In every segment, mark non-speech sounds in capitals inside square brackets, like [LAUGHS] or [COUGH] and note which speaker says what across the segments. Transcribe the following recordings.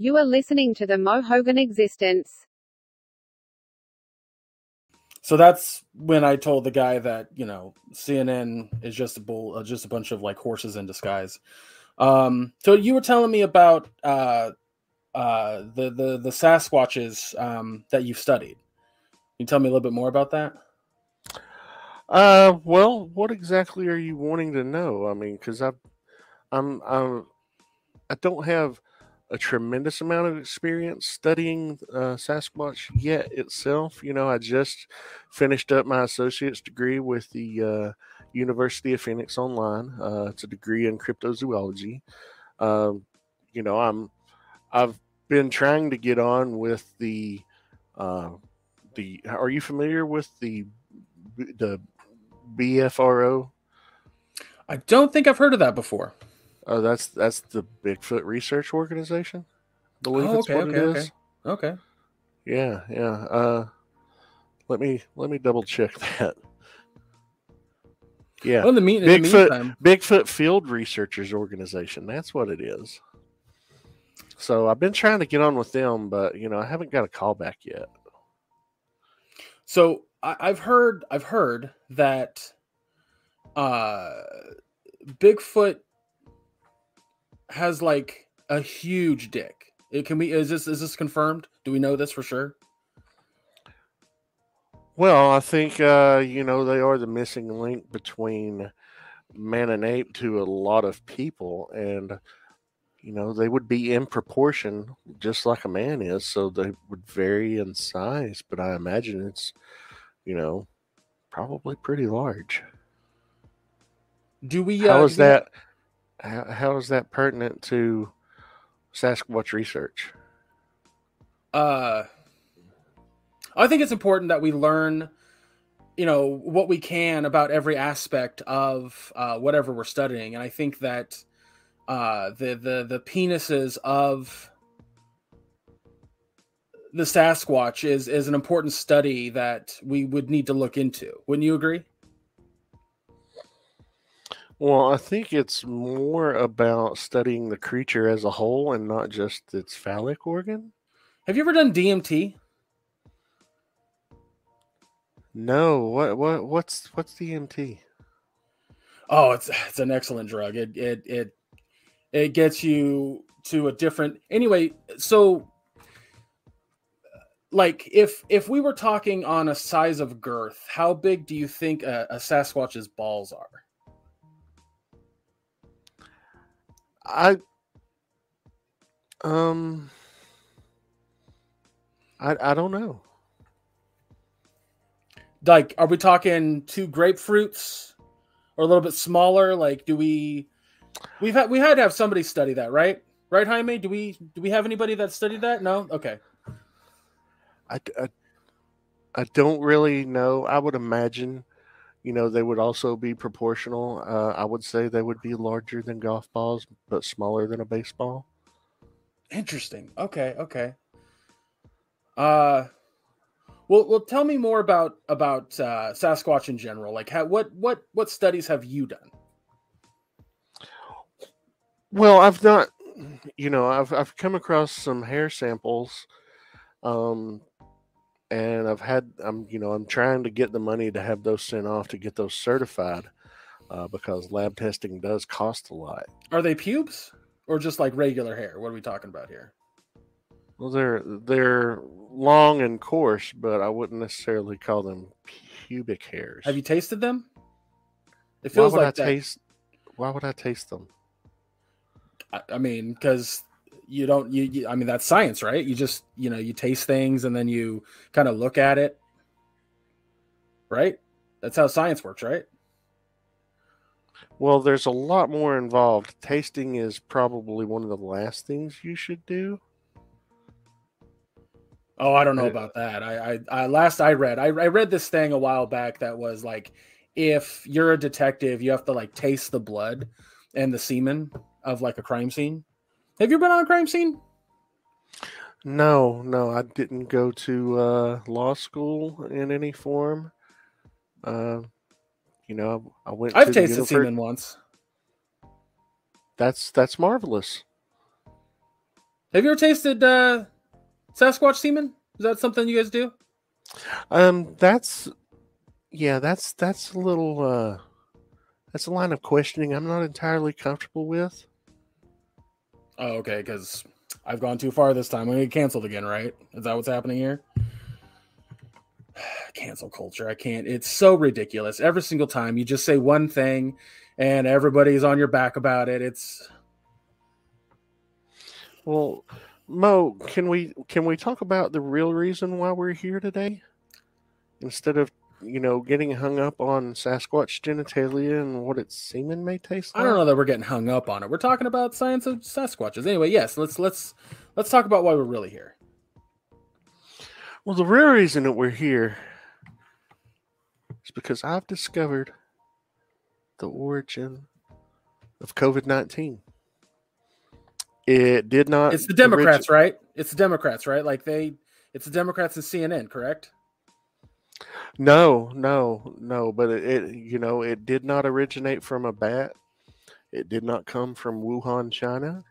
Speaker 1: You are listening to the Mo Hogan Existence.
Speaker 2: So that's when I told the guy that you know CNN is just a bull, uh, just a bunch of like horses in disguise. Um, so you were telling me about uh, uh, the the the Sasquatches um, that you've studied. Can you tell me a little bit more about that?
Speaker 3: Uh, well, what exactly are you wanting to know? I mean, because I, I'm, I'm, I don't have a tremendous amount of experience studying uh, Sasquatch yet itself. You know, I just finished up my associate's degree with the uh, University of Phoenix Online. Uh, it's a degree in cryptozoology. Um, you know, I'm, I've been trying to get on with the, uh, the. Are you familiar with the, the BFRO?
Speaker 2: I don't think I've heard of that before.
Speaker 3: Oh, that's that's the Bigfoot Research Organization. I believe
Speaker 2: Oh,
Speaker 3: that's
Speaker 2: okay,
Speaker 3: what
Speaker 2: okay,
Speaker 3: it
Speaker 2: okay.
Speaker 3: is.
Speaker 2: Okay.
Speaker 3: Yeah, yeah. Uh, let me let me double check [LAUGHS] that. Yeah,
Speaker 2: Well, the, mean,
Speaker 3: Bigfoot
Speaker 2: meantime,
Speaker 3: Bigfoot Field Researchers Organization. That's what it is. So I've been trying to get on with them, but you know I haven't got a call back yet.
Speaker 2: so I, I've heard I've heard that uh, Bigfoot has like a huge dick. It can we is this is this confirmed? Do we know this for sure?
Speaker 3: Well, I think uh, you know they are the missing link between man and ape to a lot of people, and you know they would be in proportion, just like a man is. So they would vary in size, but I imagine it's you know probably pretty large.
Speaker 2: Do we? Uh,
Speaker 3: How is that? How, how is that pertinent to Sasquatch research?
Speaker 2: uh I think it's important that we learn you know what we can about every aspect of uh, whatever we're studying and I think that uh the the the penises of the Sasquatch is is an important study that we would need to look into. Wouldn't you agree?
Speaker 3: Well, I think it's more about studying the creature as a whole and not just its phallic organ.
Speaker 2: Have you ever done DMT?
Speaker 3: No, what what what's what's DMT?
Speaker 2: Oh, it's [SIGHS] it's an excellent drug. It it it it gets you to a different anyway, so like if if we were talking on a size of girth, how big do you think a, a Sasquatch's balls are?
Speaker 3: I um I I don't know.
Speaker 2: Like, are we talking two grapefruits or a little bit smaller? Like, do we we've had we had to have somebody study that, right? Right, Jaime? Do we do we have anybody that studied that? No? Okay.
Speaker 3: I, I, I don't really know. I would imagine, you know, they would also be proportional. Uh, I would say they would be larger than golf balls, but smaller than a baseball.
Speaker 2: Interesting. Okay, okay. Uh well, well tell me more about about uh Sasquatch in general. Like how what what what studies have you done?
Speaker 3: Well, I've not, you know, I've I've come across some hair samples, um, and I've had, I'm, you know, I'm trying to get the money to have those sent off to get those certified, uh, because lab testing does cost a lot.
Speaker 2: Are they pubes or just like regular hair? What are we talking about here?
Speaker 3: Well, they're they're long and coarse, but I wouldn't necessarily call them pubic hairs.
Speaker 2: Have you tasted them? It
Speaker 3: why
Speaker 2: feels
Speaker 3: would
Speaker 2: like
Speaker 3: I
Speaker 2: that.
Speaker 3: taste? Why would I taste them?
Speaker 2: I, I mean, because you don't you, you I mean that's science, right? You just you know you taste things and then you kind of look at it, right? That's how science works, right?
Speaker 3: Well, there's a lot more involved. Tasting is probably one of the last things you should do.
Speaker 2: Oh, I don't know about that. I, I, I last I read, I, I read this thing a while back that was like, if you're a detective, you have to like taste the blood and the semen of like a crime scene. Have you been on a crime scene?
Speaker 3: No, no, I didn't go to uh, law school in any form. Uh, you know, I went.
Speaker 2: I've
Speaker 3: to
Speaker 2: tasted semen once.
Speaker 3: That's that's marvelous.
Speaker 2: Have you ever tasted uh, Sasquatch semen? Is that something you guys do?
Speaker 3: Um, that's yeah, that's that's a little uh, that's a line of questioning I'm not entirely comfortable with.
Speaker 2: Oh, okay, because I've gone too far this time. I'm gonna get canceled again, right? Is that what's happening here? [SIGHS] Cancel culture. I can't. It's so ridiculous. Every single time you just say one thing and everybody's on your back about it. It's
Speaker 3: Well, Mo, can we can we talk about the real reason why we're here today? Instead of you know getting hung up on Sasquatch genitalia and what its semen may taste
Speaker 2: I don't know that we're getting hung up on it. We're talking about science of Sasquatches. Anyway, yes, let's let's let's talk about why we're really here.
Speaker 3: Well, the real reason that we're here is because I've discovered the origin of COVID nineteen. It did not.
Speaker 2: It's the Democrats, right? It's the Democrats, right? Like they it's the Democrats and CNN, correct?
Speaker 3: No, no, no. But it, it, you know, it did not originate from a bat. It did not come from Wuhan, China.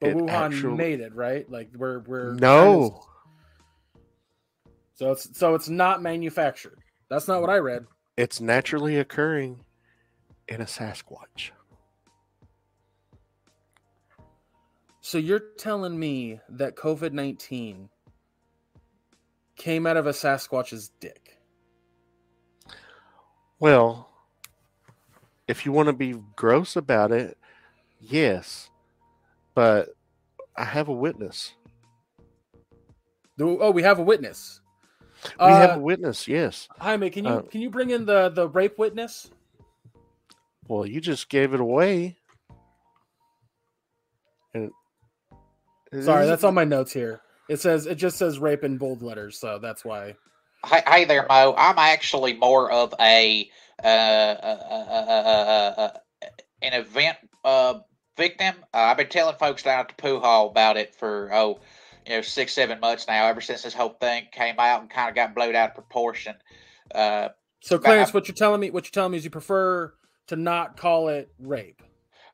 Speaker 2: But
Speaker 3: It
Speaker 2: Wuhan
Speaker 3: actu-
Speaker 2: made it, right? Like we're we're
Speaker 3: No,
Speaker 2: So it's so it's not manufactured. That's not what I read.
Speaker 3: it's naturally occurring in a Sasquatch.
Speaker 2: So you're telling me that COVID nineteen came out of a Sasquatch's dick?
Speaker 3: Well, if you want to be gross about it, yes. But I have a witness.
Speaker 2: Oh, we have a witness.
Speaker 3: We
Speaker 2: Uh,
Speaker 3: have a witness, yes.
Speaker 2: Jaime, can you
Speaker 3: uh,
Speaker 2: can you bring in the the rape witness?
Speaker 3: Well, you just gave it away. And
Speaker 2: Sorry, that's on my notes here. It says it just says rape in bold letters, so that's why.
Speaker 4: Hey, hey there, Mo. I'm actually more of a uh, uh, uh, uh, uh, uh, an event uh, victim. Uh, I've been telling folks down at the poo hall about it for oh, you know, six, seven months now. Ever since this whole thing came out and kind of got blown out of proportion. Uh,
Speaker 2: So Clarence, what you're telling me, what you're telling me is you prefer to not call it rape.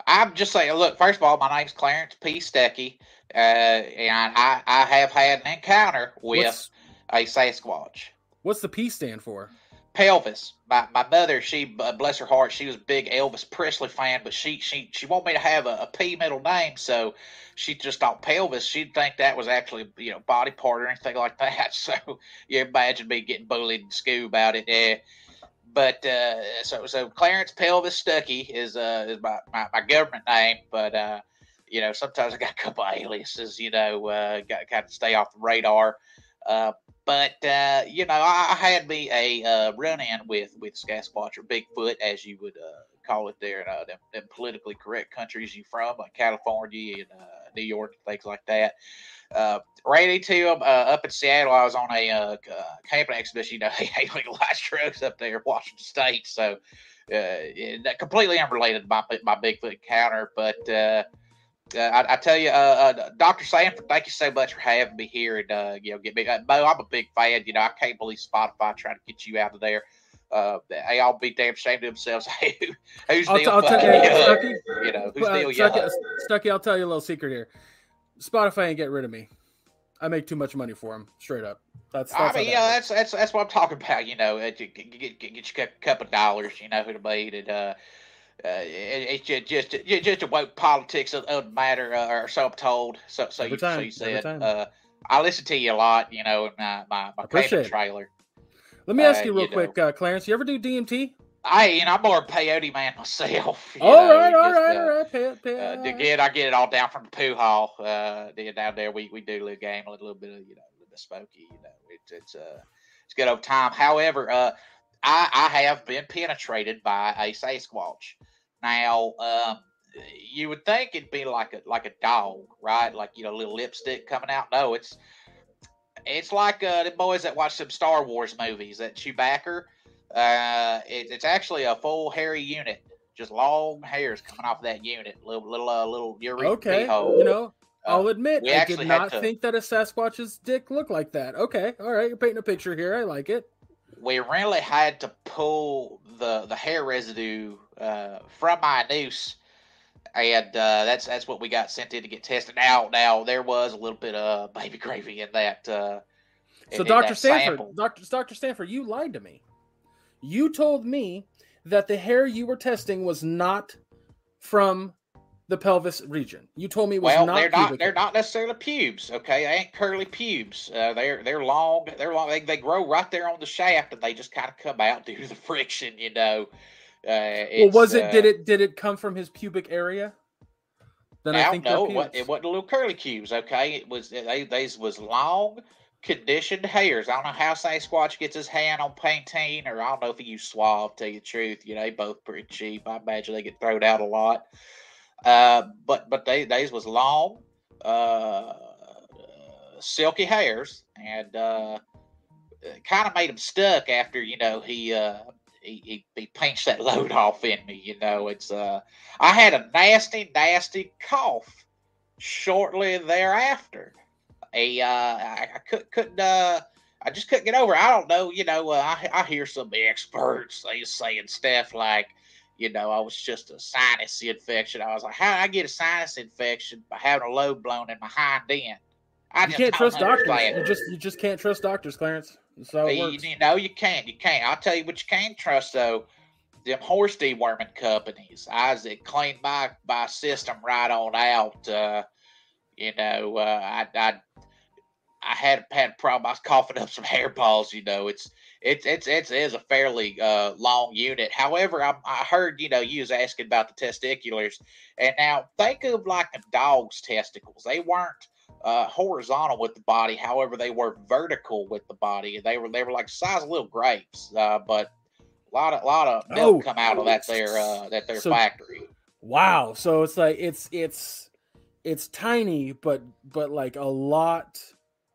Speaker 4: I'm just saying. Look, first of all, my name's Clarence P. Stuckey, uh, and I, I have had an encounter with
Speaker 2: What's
Speaker 4: a Sasquatch.
Speaker 2: what's the P stand for?
Speaker 4: pelvis. My my mother, she bless her heart, she was a big Elvis Presley fan, but she she she wanted me to have a, a P middle name, so she just thought pelvis. She'd think that was actually you know body part or anything like that. [LAUGHS] So you imagine me getting bullied in school about it. Yeah. But uh, so so Clarence Pelvis Stuckey is uh is my, my, my government name, but uh you know sometimes I got a couple aliases, you know, uh got got to stay off the radar. Uh, but uh, you know, I, I had me a uh, run-in with with Sasquatch or Bigfoot, as you would uh, call it there in uh, them, them politically correct countries you from, like California and uh, New York, and things like that. Uh, ran into him up in Seattle. I was on a camping expedition. You know, [LAUGHS] they hate legalized drugs up there in Washington State, so uh, completely unrelated to my my Bigfoot encounter, but. Uh, I, I tell you, uh, uh, Doctor Sanford, thank you so much for having me here, and uh, you know, get me. Uh, Bo, I'm a big fan. You know, I can't believe Spotify trying to get you out of there. Uh, they all be damn ashamed of themselves. [LAUGHS] Who's
Speaker 2: I'll,
Speaker 4: Neil
Speaker 2: I'll tell
Speaker 4: fucking
Speaker 2: you, [LAUGHS] Stuckey,
Speaker 4: You know, who's Neil Stuckey,
Speaker 2: Stuckey, I'll tell you a little secret here. Spotify ain't get rid of me. I make too much money for them, straight up. That's, that's
Speaker 4: I mean, yeah, that's that's that's what I'm talking about. You know, uh, get, get, get get you a couple of dollars. You know who to meet, and uh, uh, it, it's just just just, just a woke politics doesn't matter, uh, or so I'm told. So so you so you said. Uh, I listen to you a lot. You know, in my my, my trailer.
Speaker 2: Let me ask
Speaker 4: uh,
Speaker 2: you real
Speaker 4: you
Speaker 2: quick, uh, Clarence. You ever do DMT?
Speaker 4: I, you know, I'm more a peyote man myself. [LAUGHS]
Speaker 2: All
Speaker 4: know,
Speaker 2: right, all
Speaker 4: just,
Speaker 2: right,
Speaker 4: uh,
Speaker 2: all right. Pay it, pay it.
Speaker 4: Uh,
Speaker 2: all right.
Speaker 4: again, I get it all down from the poo hall. Uh, then down there, we, we do a little game, a little bit of you know, a little bit of smoky. You know, it's it's uh, it's good old time. However, uh, I I have been penetrated by a Sasquatch. Now, um, you would think it'd be like a like a dog, right? Like you know, little lipstick coming out. No, it's it's like uh, the boys that watch some Star Wars movies. That Chewbacca. Uh, it, it's actually a full hairy unit just long hairs coming off that unit, little little uh, little urethra
Speaker 2: Okay,
Speaker 4: hole.
Speaker 2: you know,
Speaker 4: Uh,
Speaker 2: I'll admit, I did not
Speaker 4: to-
Speaker 2: think that a Sasquatch's dick looked like that. Okay, all right, you're painting a picture here. I like it.
Speaker 4: We really had to pull the the hair residue uh, from my noose and uh, that's that's what we got sent in to get tested. Now, now there was a little bit of baby gravy in that. Uh,
Speaker 2: So,
Speaker 4: in-
Speaker 2: Dr. Stanford. Dr. Dr. Stanford, you lied to me. You told me that the hair you were testing was not from the pelvis region. You told me it was
Speaker 4: Well,
Speaker 2: not
Speaker 4: they're not. They're not necessarily pubes. Okay, they ain't curly pubes. Uh, they're they're long. They're long. They, they grow right there on the shaft, and they just kind of come out [LAUGHS] due to the friction. You know. Uh,
Speaker 2: Well, was it? Did
Speaker 4: uh,
Speaker 2: it? Did it come from his pubic area? Then I think
Speaker 4: no, it wasn't, it wasn't little curly cubes. Okay, it was they these was long, conditioned hairs. I don't know how Sasquatch gets his hand on Pantene, or I don't know if he used Suave. To tell you the truth, you know, they both pretty cheap. I imagine they get thrown out a lot. Uh, but but they was long, uh, silky hairs, and uh, kind of made him stuck after you know he uh he, he, he pinched that [LAUGHS] load off in me. You know, it's uh I had a nasty, nasty cough shortly thereafter. A uh, I, I could, couldn't uh, I just couldn't get over. it. I don't know. You know, I I hear some experts they saying stuff like, you know, I was just a sinus infection. I was like, how did I get a sinus infection by having a load blown in my hind end? I
Speaker 2: You can't trust doctors. You just you just can't trust doctors, Clarence. So
Speaker 4: You, you know, you can't. You can't. I'll tell you what you can trust though. Them horse deworming companies. Isaac cleaned my my system right on out. Uh, you know, uh, I I I had had a problem. I was [LAUGHS] coughing up some hairballs. You know, it's it's it's it's it is a fairly uh, long unit. However, I, I heard you know you was asking about the testiculars, and now think of like a dog's testicles. They weren't uh, horizontal with the body. However, they were vertical with the body. They were they were like size of little grapes. Uh, but a lot of lot of milk
Speaker 2: Oh.
Speaker 4: come out of that their uh, that their
Speaker 2: So-
Speaker 4: factory.
Speaker 2: Wow. So it's like it's it's it's tiny, but but like a lot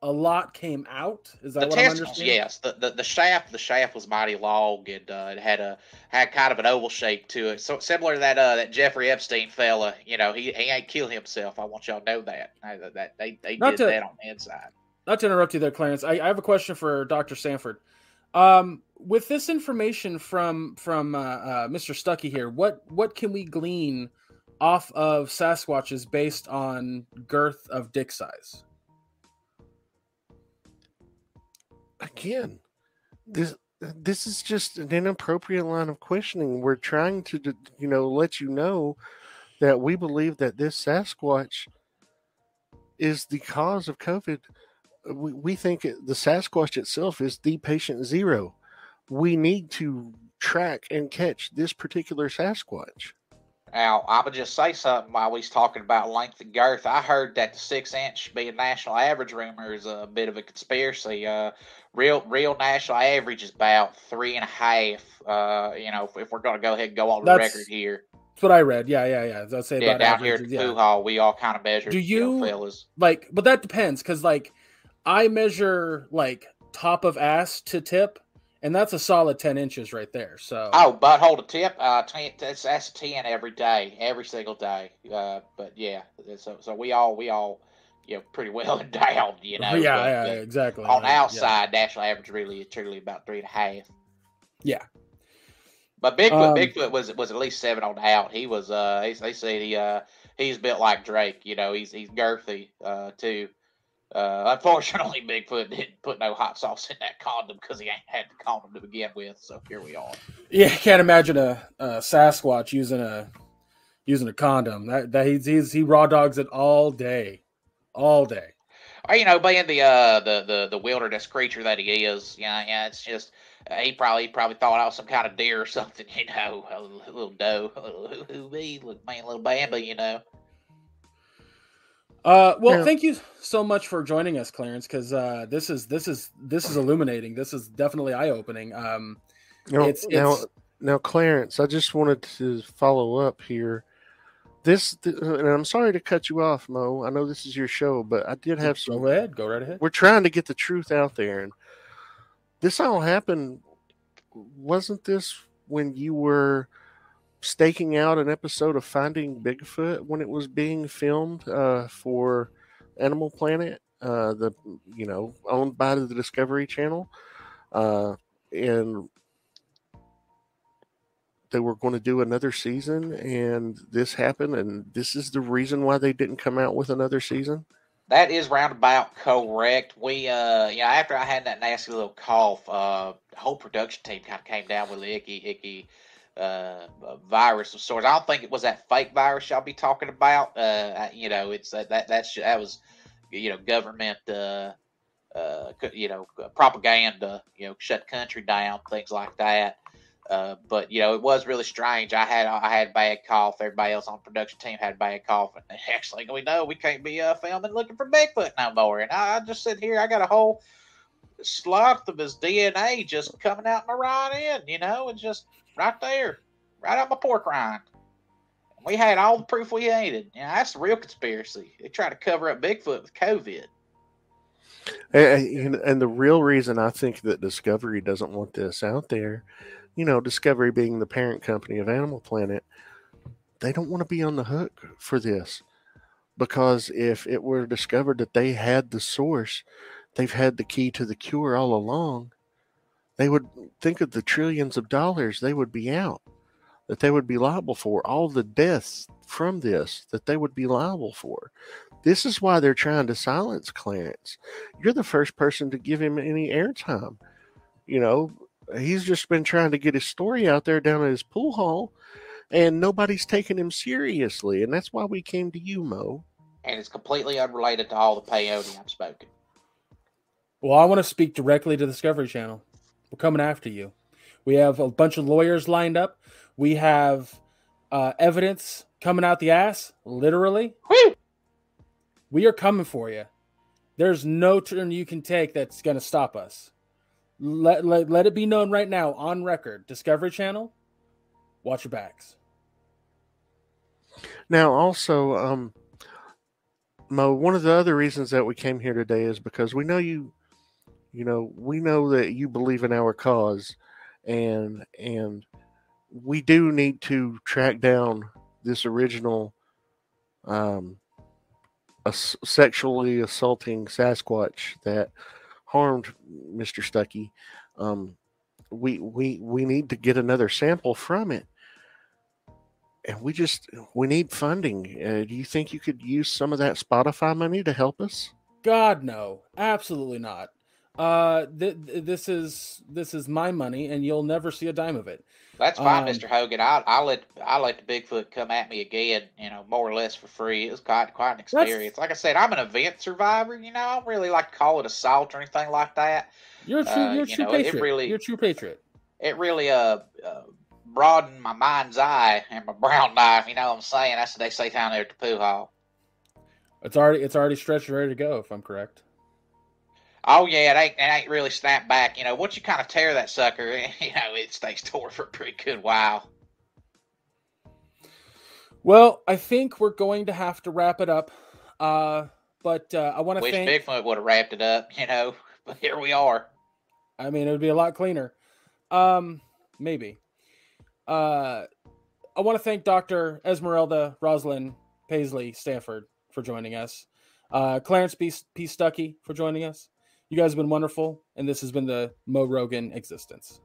Speaker 2: a lot came out. Is that
Speaker 4: The
Speaker 2: what I'm understanding?
Speaker 4: yes. The, the the shaft, the shaft was mighty long and uh, it had a had kind of an oval shape to it. So similar to that uh, that Jeffrey Epstein fella. You know, he he ain't kill himself. I want y'all to know that. That, that they they
Speaker 2: Not
Speaker 4: did
Speaker 2: to-
Speaker 4: that on the inside.
Speaker 2: Not to interrupt you there, Clarence. I, I have a question for Dr. Sanford. Um, with this information from from uh, uh, Mr. Stuckey here, what what can we glean off of Sasquatches based on girth of dick size?
Speaker 3: Again this this is just an inappropriate line of questioning. We're trying to you know let you know that we believe that this sasquatch is the cause of covid. We, we think it, the sasquatch itself is the patient zero. We need to track and catch this particular sasquatch
Speaker 4: Now, I would just say something while we was talking about length and girth. I heard that the six inch being national average rumor is a bit of a conspiracy. Uh, real real national average is about three and a half. Uh, you know, if, if we're going to go ahead and go on the
Speaker 2: That's-
Speaker 4: record here,
Speaker 2: That's what I read. Yeah, yeah, yeah. I'd say
Speaker 4: yeah,
Speaker 2: about
Speaker 4: down here at
Speaker 2: averages,
Speaker 4: the
Speaker 2: yeah.
Speaker 4: Hall, we all kind of measure.
Speaker 2: Do
Speaker 4: know,
Speaker 2: you-
Speaker 4: fellas?
Speaker 2: like but that depends because like i measure like top of ass to tip and that's a solid 10 inches right there so
Speaker 4: Oh, butthole to tip. Uh, ten, that's that's ten every day, every single day. Uh, but yeah, so so we all we all, you know, pretty well [LAUGHS] endowed. You know.
Speaker 2: yeah,
Speaker 4: but-
Speaker 2: yeah,
Speaker 4: but
Speaker 2: exactly
Speaker 4: on the
Speaker 2: Like, yeah.
Speaker 4: outside, national average really is truly about three and a half.
Speaker 2: Yeah.
Speaker 4: But Bigfoot,
Speaker 2: Um,
Speaker 4: Bigfoot was was at least seven on the out. He was uh, they, they say he uh, he's built like Drake. You know, he's he's girthy uh too. Uh, unfortunately, [LAUGHS] Bigfoot didn't put no hot sauce in that condom because he ain't had the condom to begin with. So here we are.
Speaker 2: yeah can't imagine a, a sasquatch using a using a condom that, that he's, he's he raw dogs it all day all day
Speaker 4: Or, you know, being the uh the the the wilderness creature that he is, yeah, yeah, it's just uh, he probably probably thought I was some kind of deer or [LAUGHS] something, you know, a little, a little doe, a little who little man, little Bambi, you know.
Speaker 2: Uh well
Speaker 3: Yeah.
Speaker 2: thank you so much for joining us clarence because uh this is this is this is illuminating this is definitely eye-opening um
Speaker 3: Now,
Speaker 2: It's-
Speaker 3: now,
Speaker 2: it's-
Speaker 3: now, Clarence, I just wanted to follow up here. This, th- and I'm sorry to cut you off, Mo. I know this is your show, but I did have some.
Speaker 2: go ahead go right ahead
Speaker 3: We're trying to get the truth out there, and this all happened. Wasn't this when you were staking out an episode of Finding Bigfoot when it was being filmed uh, for Animal Planet, uh, the you know owned by the Discovery Channel, uh, and they were going to do another season, and this happened, and this is the reason why they didn't come out with another season.
Speaker 4: That is roundabout correct. We, uh, after I had that nasty little cough, uh, the whole production team kind of came down with the icky, icky uh, virus of sorts. I don't think it was that fake virus y'all be talking about. Uh, you know, it's uh, that that's that was, you know, government, uh, uh, you know, propaganda. You know, shut country down, things like that. Uh, but you know, it was really strange. I had I had bad cough. Everybody else on production team had bad cough, and [LAUGHS] actually, we know we can't be uh, filming looking for Bigfoot no more. And I, I just sit here. I got a whole sloth of his DNA just coming out my right end. You know, and just right there, right out my pork rind. And We had all the proof we needed. You know, that's the real conspiracy. They try to cover up Bigfoot with COVID.
Speaker 3: And, and the real reason I think that Discovery doesn't want this out there you know, Discovery being the parent company of Animal Planet, they don't want to be on the hook for this because if it were discovered that they had the source, they've had the key to the cure all along, they would think of the trillions of dollars they would be out, that they would be liable for, all the deaths from this that they would be liable for. This is why they're trying to silence Clarence. You're the first person to give him any airtime. You know, he's just been trying to get his story out there down at his pool hall, and nobody's taking him seriously. And that's why we came to you, Mo.
Speaker 4: And it's completely unrelated to all the peyote I've spoken.
Speaker 2: Well, I want to speak directly to Discovery Channel. We're coming after you. We have a bunch of lawyers lined up. We have uh, evidence coming out the ass, literally.
Speaker 4: Whew!
Speaker 2: We are coming for you. There's no turn you can take that's going to stop us let, let, let it be known right now on record discovery channel watch your backs
Speaker 3: now also um mo one of the other reasons that we came here today is because we know you you know we know that you believe in our cause and and we do need to track down this original um sexually assaulting sasquatch that harmed Mr. Stuckey. Um, we we we need to get another sample from it, and we just we need funding. Uh, do you think you could use some of that Spotify money to help us?
Speaker 2: God no, absolutely not. Uh, th- th- this is this is my money, and you'll never see a dime of it.
Speaker 4: That's fine, um, Mr. Hogan. I I let I let the Bigfoot come at me again, you know, more or less for free. It was quite quite an experience. Like I said, I'm an event survivor. You know, I don't really like to call it assault or anything like that.
Speaker 2: You're a true, uh, you're a true know, patriot. Really, you're a true patriot.
Speaker 4: It really uh, uh, broadened my mind's eye and my [LAUGHS] brown eye. You know what I'm saying? That's what they say down there at the pool hall.
Speaker 2: It's already it's already stretched ready to go, if I'm correct.
Speaker 4: Oh yeah, it ain't, it ain't really snapped back. You know, once you kind of tear that sucker, [LAUGHS] you know, it stays tore for a pretty good while.
Speaker 2: Well, I think we're going to have to wrap it up. Uh, but uh, I want to
Speaker 4: wish
Speaker 2: thank...
Speaker 4: Bigfoot would have wrapped it up. You know, [LAUGHS] but here we are.
Speaker 2: I mean, it would be a lot cleaner. Um, maybe. Uh, I want to thank Dr. Esmeralda Rosalind Paisley Stanford for joining us. Uh, Clarence P. P. Stuckey for joining us. You guys have been wonderful, and this has been the Mo Rogan existence.